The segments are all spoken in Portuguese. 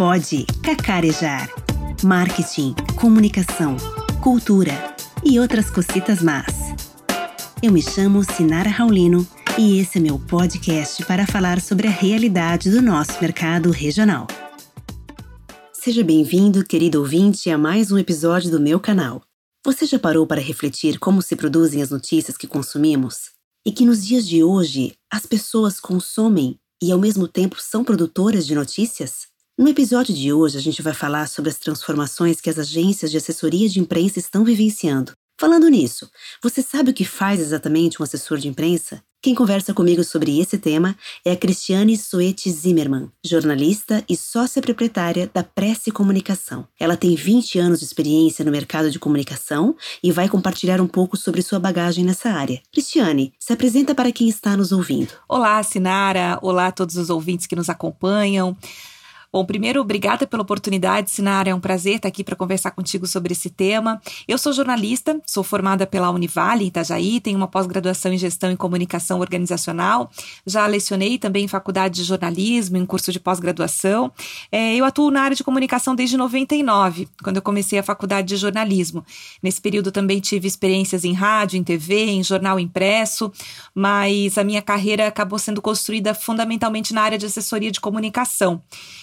pode cacarejar. Marketing, comunicação, cultura e outras cositas más. Eu me chamo Sinara Raulino e esse é meu podcast para falar sobre a realidade do nosso mercado regional. Seja bem-vindo, querido ouvinte, a mais um episódio do meu canal. Você já parou para refletir como se produzem as notícias que consumimos? E que nos dias de hoje as pessoas consomem e ao mesmo tempo são produtoras de notícias? No episódio de hoje, a gente vai falar sobre as transformações que as agências de assessoria de imprensa estão vivenciando. Falando nisso, você sabe o que faz exatamente um assessor de imprensa? Quem conversa comigo sobre esse tema é a Cristiane Soete Zimmermann, jornalista e sócia proprietária da Prece Comunicação. Ela tem 20 anos de experiência no mercado de comunicação e vai compartilhar um pouco sobre sua bagagem nessa área. Cristiane, se apresenta para quem está nos ouvindo. Olá, Sinara. Olá a todos os ouvintes que nos acompanham. Bom, primeiro, obrigada pela oportunidade, Sinara. É um prazer estar aqui para conversar contigo sobre esse tema. Eu sou jornalista, sou formada pela Univale, Itajaí, tenho uma pós-graduação em gestão e comunicação organizacional. Já lecionei também em faculdade de jornalismo, em curso de pós-graduação. É, eu atuo na área de comunicação desde 99, quando eu comecei a faculdade de jornalismo. Nesse período também tive experiências em rádio, em TV, em jornal impresso, mas a minha carreira acabou sendo construída fundamentalmente na área de assessoria de comunicação.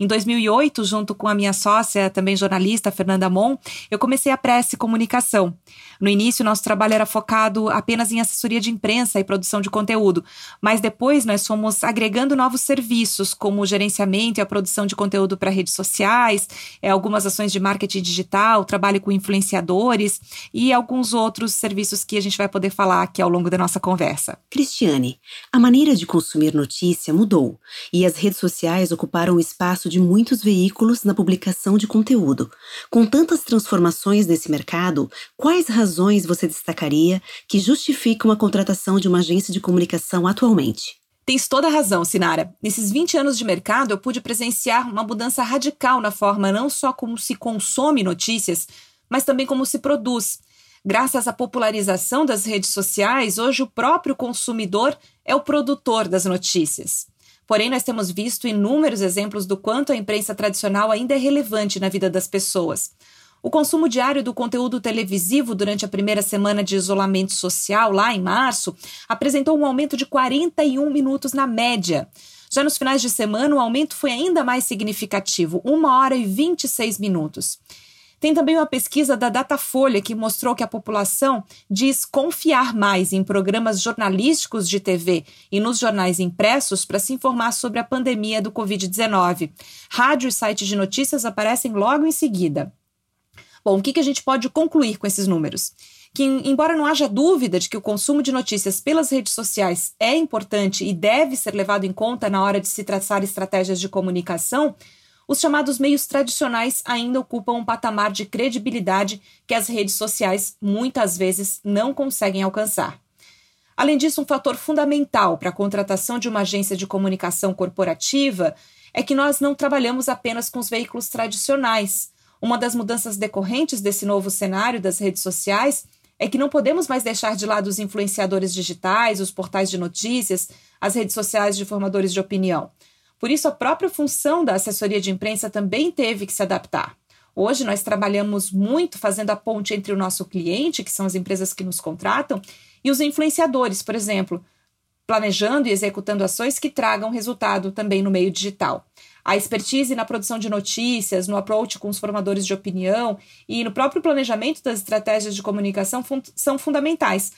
Em 2008, junto com a minha sócia, também jornalista, Fernanda Mon, eu comecei a Prece Comunicação. No início, nosso trabalho era focado apenas em assessoria de imprensa e produção de conteúdo, mas depois nós fomos agregando novos serviços, como o gerenciamento e a produção de conteúdo para redes sociais, é, algumas ações de marketing digital, trabalho com influenciadores e alguns outros serviços que a gente vai poder falar aqui ao longo da nossa conversa. Cristiane, a maneira de consumir notícia mudou e as redes sociais ocuparam o espaço de muitos veículos na publicação de conteúdo. Com tantas transformações nesse mercado, quais razões razões você destacaria que justificam a contratação de uma agência de comunicação atualmente? Tens toda a razão, Sinara. Nesses 20 anos de mercado, eu pude presenciar uma mudança radical na forma não só como se consome notícias, mas também como se produz. Graças à popularização das redes sociais, hoje o próprio consumidor é o produtor das notícias. Porém, nós temos visto inúmeros exemplos do quanto a imprensa tradicional ainda é relevante na vida das pessoas. O consumo diário do conteúdo televisivo durante a primeira semana de isolamento social, lá em março, apresentou um aumento de 41 minutos na média. Já nos finais de semana, o aumento foi ainda mais significativo, 1 hora e 26 minutos. Tem também uma pesquisa da Datafolha que mostrou que a população diz confiar mais em programas jornalísticos de TV e nos jornais impressos para se informar sobre a pandemia do Covid-19. Rádio e sites de notícias aparecem logo em seguida. Bom, o que, que a gente pode concluir com esses números? Que, embora não haja dúvida de que o consumo de notícias pelas redes sociais é importante e deve ser levado em conta na hora de se traçar estratégias de comunicação, os chamados meios tradicionais ainda ocupam um patamar de credibilidade que as redes sociais muitas vezes não conseguem alcançar. Além disso, um fator fundamental para a contratação de uma agência de comunicação corporativa é que nós não trabalhamos apenas com os veículos tradicionais. Uma das mudanças decorrentes desse novo cenário das redes sociais é que não podemos mais deixar de lado os influenciadores digitais, os portais de notícias, as redes sociais de formadores de opinião. Por isso, a própria função da assessoria de imprensa também teve que se adaptar. Hoje, nós trabalhamos muito fazendo a ponte entre o nosso cliente, que são as empresas que nos contratam, e os influenciadores, por exemplo, planejando e executando ações que tragam resultado também no meio digital. A expertise na produção de notícias, no approach com os formadores de opinião e no próprio planejamento das estratégias de comunicação fun são fundamentais.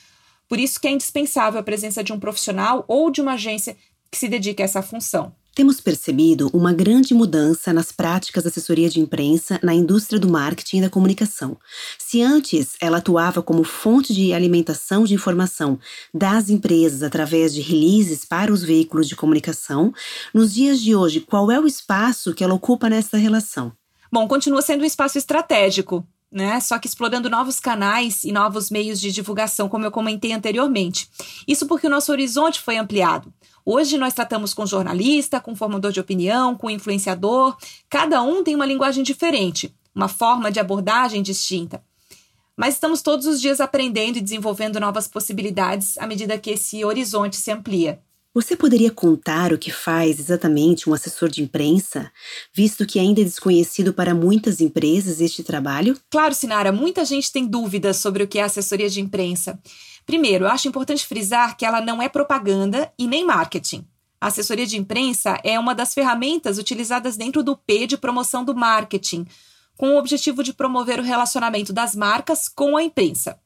Por isso que é indispensável a presença de um profissional ou de uma agência que se dedique a essa função. Temos percebido uma grande mudança nas práticas da assessoria de imprensa na indústria do marketing e da comunicação. Se antes ela atuava como fonte de alimentação de informação das empresas através de releases para os veículos de comunicação, nos dias de hoje, qual é o espaço que ela ocupa nessa relação? Bom, continua sendo um espaço estratégico, né? Só que explorando novos canais e novos meios de divulgação, como eu comentei anteriormente. Isso porque o nosso horizonte foi ampliado. Hoje nós tratamos com jornalista, com formador de opinião, com influenciador. Cada um tem uma linguagem diferente, uma forma de abordagem distinta. Mas estamos todos os dias aprendendo e desenvolvendo novas possibilidades à medida que esse horizonte se amplia. Você poderia contar o que faz exatamente um assessor de imprensa, visto que ainda é desconhecido para muitas empresas este trabalho? Claro, Sinara, muita gente tem dúvidas sobre o que é assessoria de imprensa. Primeiro, eu acho importante frisar que ela não é propaganda e nem marketing. A assessoria de imprensa é uma das ferramentas utilizadas dentro do P de promoção do marketing, com o objetivo de promover o relacionamento das marcas com a imprensa.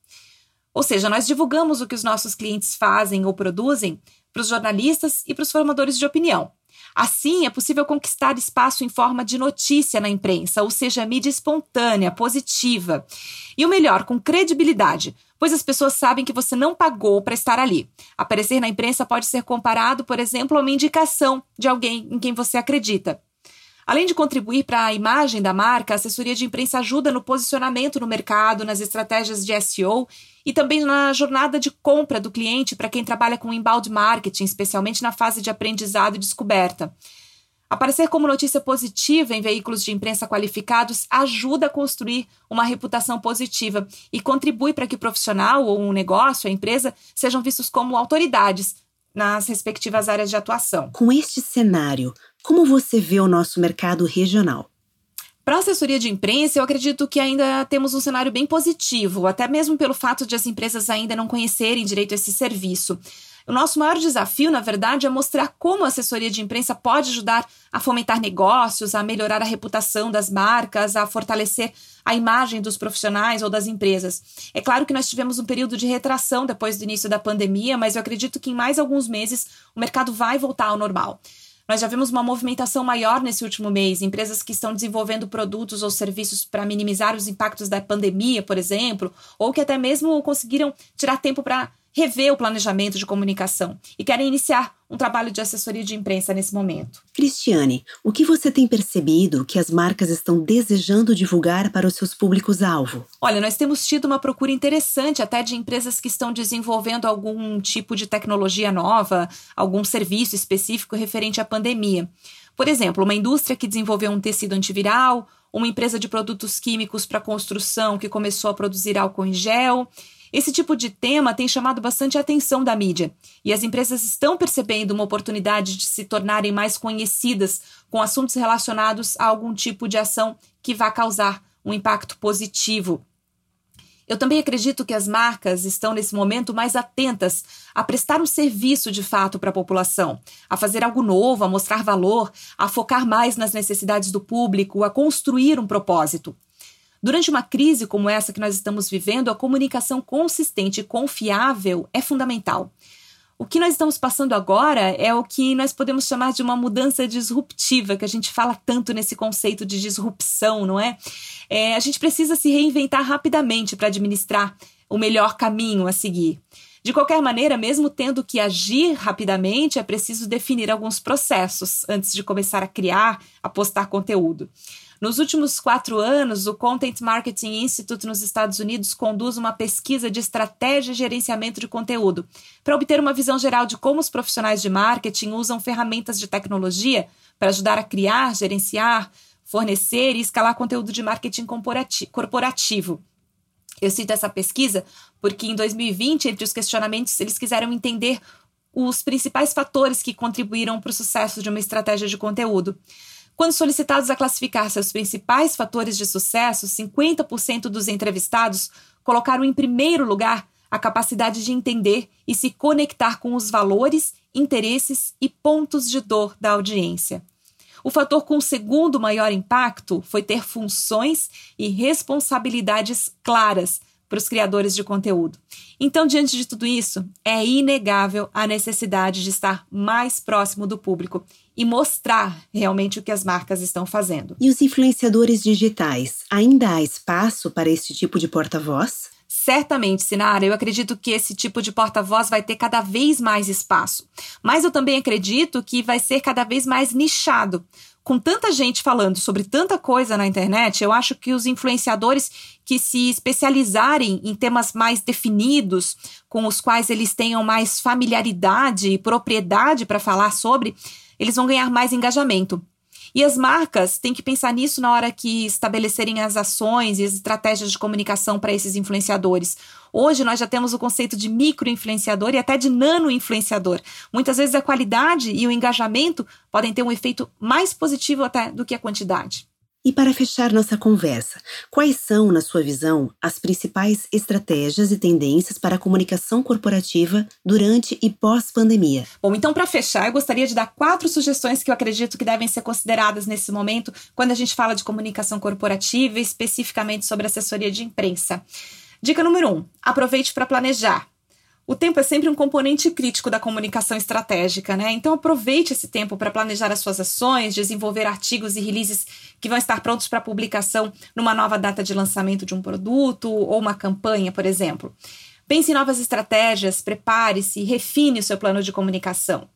Ou seja, nós divulgamos o que os nossos clientes fazem ou produzem para os jornalistas e para os formadores de opinião. Assim, é possível conquistar espaço em forma de notícia na imprensa, ou seja, mídia espontânea, positiva. E o melhor, com credibilidade, pois as pessoas sabem que você não pagou para estar ali. Aparecer na imprensa pode ser comparado, por exemplo, a uma indicação de alguém em quem você acredita. Além de contribuir para a imagem da marca, a assessoria de imprensa ajuda no posicionamento no mercado, nas estratégias de SEO e também na jornada de compra do cliente para quem trabalha com inbound marketing, especialmente na fase de aprendizado e descoberta. Aparecer como notícia positiva em veículos de imprensa qualificados ajuda a construir uma reputação positiva e contribui para que o profissional ou um negócio, a empresa, sejam vistos como autoridades nas respectivas áreas de atuação. Com este cenário, como você vê o nosso mercado regional? Para a assessoria de imprensa, eu acredito que ainda temos um cenário bem positivo, até mesmo pelo fato de as empresas ainda não conhecerem direito esse serviço. O nosso maior desafio, na verdade, é mostrar como a assessoria de imprensa pode ajudar a fomentar negócios, a melhorar a reputação das marcas, a fortalecer a imagem dos profissionais ou das empresas. É claro que nós tivemos um período de retração depois do início da pandemia, mas eu acredito que em mais alguns meses o mercado vai voltar ao normal. Nós já vimos uma movimentação maior nesse último mês, empresas que estão desenvolvendo produtos ou serviços para minimizar os impactos da pandemia, por exemplo, ou que até mesmo conseguiram tirar tempo para rever o planejamento de comunicação e querem iniciar um trabalho de assessoria de imprensa nesse momento. Cristiane, o que você tem percebido que as marcas estão desejando divulgar para os seus públicos-alvo? Olha, nós temos tido uma procura interessante até de empresas que estão desenvolvendo algum tipo de tecnologia nova, algum serviço específico referente à pandemia. Por exemplo, uma indústria que desenvolveu um tecido antiviral, uma empresa de produtos químicos para construção que começou a produzir álcool em gel esse tipo de tema tem chamado bastante a atenção da mídia, e as empresas estão percebendo uma oportunidade de se tornarem mais conhecidas com assuntos relacionados a algum tipo de ação que vá causar um impacto positivo. Eu também acredito que as marcas estão nesse momento mais atentas a prestar um serviço de fato para a população, a fazer algo novo, a mostrar valor, a focar mais nas necessidades do público, a construir um propósito. Durante uma crise como essa que nós estamos vivendo, a comunicação consistente e confiável é fundamental. O que nós estamos passando agora é o que nós podemos chamar de uma mudança disruptiva, que a gente fala tanto nesse conceito de disrupção, não é? é a gente precisa se reinventar rapidamente para administrar o melhor caminho a seguir. De qualquer maneira, mesmo tendo que agir rapidamente, é preciso definir alguns processos antes de começar a criar, a postar conteúdo. Nos últimos quatro anos, o Content Marketing Institute nos Estados Unidos conduz uma pesquisa de estratégia e gerenciamento de conteúdo para obter uma visão geral de como os profissionais de marketing usam ferramentas de tecnologia para ajudar a criar, gerenciar, fornecer e escalar conteúdo de marketing corporativo. Eu cito essa pesquisa porque em 2020, entre os questionamentos, eles quiseram entender os principais fatores que contribuíram para o sucesso de uma estratégia de conteúdo. Quando solicitados a classificar seus principais fatores de sucesso, 50% dos entrevistados colocaram em primeiro lugar a capacidade de entender e se conectar com os valores, interesses e pontos de dor da audiência. O fator com o segundo maior impacto foi ter funções e responsabilidades claras para os criadores de conteúdo. Então, diante de tudo isso, é inegável a necessidade de estar mais próximo do público e mostrar realmente o que as marcas estão fazendo. E os influenciadores digitais, ainda há espaço para esse tipo de porta-voz? Certamente, Sinara, eu acredito que esse tipo de porta-voz vai ter cada vez mais espaço. Mas eu também acredito que vai ser cada vez mais nichado. Com tanta gente falando sobre tanta coisa na internet, eu acho que os influenciadores que se especializarem em temas mais definidos, com os quais eles tenham mais familiaridade e propriedade para falar sobre, eles vão ganhar mais engajamento. E as marcas têm que pensar nisso na hora que estabelecerem as ações e as estratégias de comunicação para esses influenciadores. Hoje nós já temos o conceito de micro-influenciador e até de nano-influenciador. Muitas vezes a qualidade e o engajamento podem ter um efeito mais positivo até do que a quantidade. E para fechar nossa conversa, quais são, na sua visão, as principais estratégias e tendências para a comunicação corporativa durante e pós-pandemia? Bom, então, para fechar, eu gostaria de dar quatro sugestões que eu acredito que devem ser consideradas nesse momento, quando a gente fala de comunicação corporativa, especificamente sobre assessoria de imprensa. Dica número um: aproveite para planejar. O tempo é sempre um componente crítico da comunicação estratégica, né? Então aproveite esse tempo para planejar as suas ações, desenvolver artigos e releases que vão estar prontos para publicação numa nova data de lançamento de um produto ou uma campanha, por exemplo. Pense em novas estratégias, prepare-se e refine o seu plano de comunicação.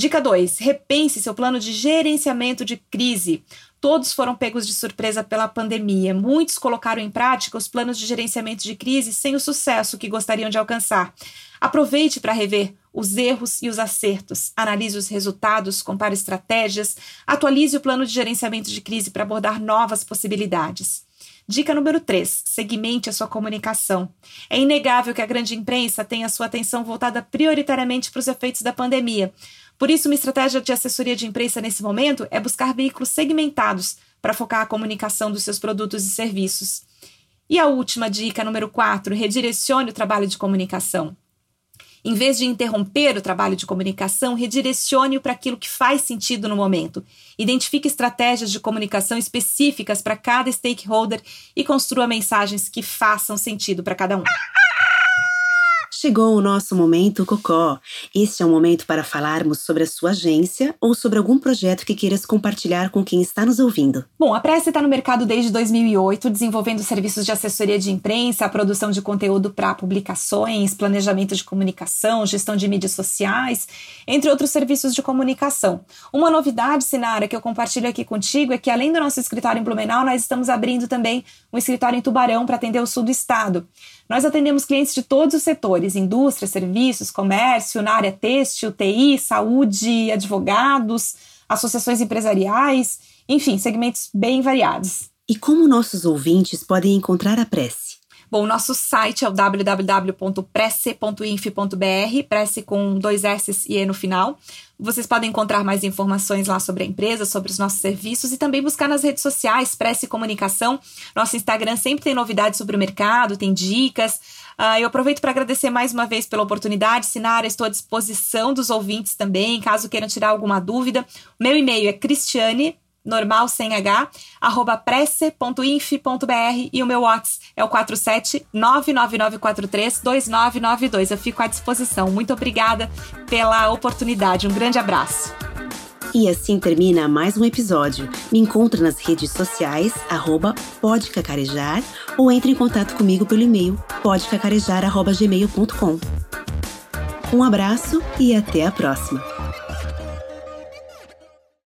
Dica 2: repense seu plano de gerenciamento de crise. Todos foram pegos de surpresa pela pandemia. Muitos colocaram em prática os planos de gerenciamento de crise sem o sucesso que gostariam de alcançar. Aproveite para rever os erros e os acertos, analise os resultados, compare estratégias, atualize o plano de gerenciamento de crise para abordar novas possibilidades. Dica número 3: segmente a sua comunicação. É inegável que a grande imprensa tenha sua atenção voltada prioritariamente para os efeitos da pandemia. Por isso, uma estratégia de assessoria de imprensa nesse momento é buscar veículos segmentados para focar a comunicação dos seus produtos e serviços. E a última dica, número 4, redirecione o trabalho de comunicação. Em vez de interromper o trabalho de comunicação, redirecione-o para aquilo que faz sentido no momento. Identifique estratégias de comunicação específicas para cada stakeholder e construa mensagens que façam sentido para cada um. Chegou o nosso momento Cocó. Este é o momento para falarmos sobre a sua agência ou sobre algum projeto que queiras compartilhar com quem está nos ouvindo. Bom, a Prece está no mercado desde 2008, desenvolvendo serviços de assessoria de imprensa, produção de conteúdo para publicações, planejamento de comunicação, gestão de mídias sociais, entre outros serviços de comunicação. Uma novidade, Sinara, que eu compartilho aqui contigo é que além do nosso escritório em Blumenau, nós estamos abrindo também um escritório em Tubarão para atender o sul do estado. Nós atendemos clientes de todos os setores: indústria, serviços, comércio, na área têxtil, TI, saúde, advogados, associações empresariais, enfim, segmentos bem variados. E como nossos ouvintes podem encontrar a Prece? Bom, nosso site é o www.prece.inf.br, Prece com dois S e E no final. Vocês podem encontrar mais informações lá sobre a empresa, sobre os nossos serviços e também buscar nas redes sociais, Prece Comunicação. Nosso Instagram sempre tem novidades sobre o mercado, tem dicas. Uh, eu aproveito para agradecer mais uma vez pela oportunidade. Sinara, estou à disposição dos ouvintes também, caso queiram tirar alguma dúvida. Meu e-mail é cristiane normal sem H, arroba prece.inf.br e o meu WhatsApp é o 47 2992. Eu fico à disposição. Muito obrigada pela oportunidade. Um grande abraço. E assim termina mais um episódio. Me encontre nas redes sociais, arroba podcacarejar, ou entre em contato comigo pelo e-mail podcacarejar.gmail.com. Um abraço e até a próxima!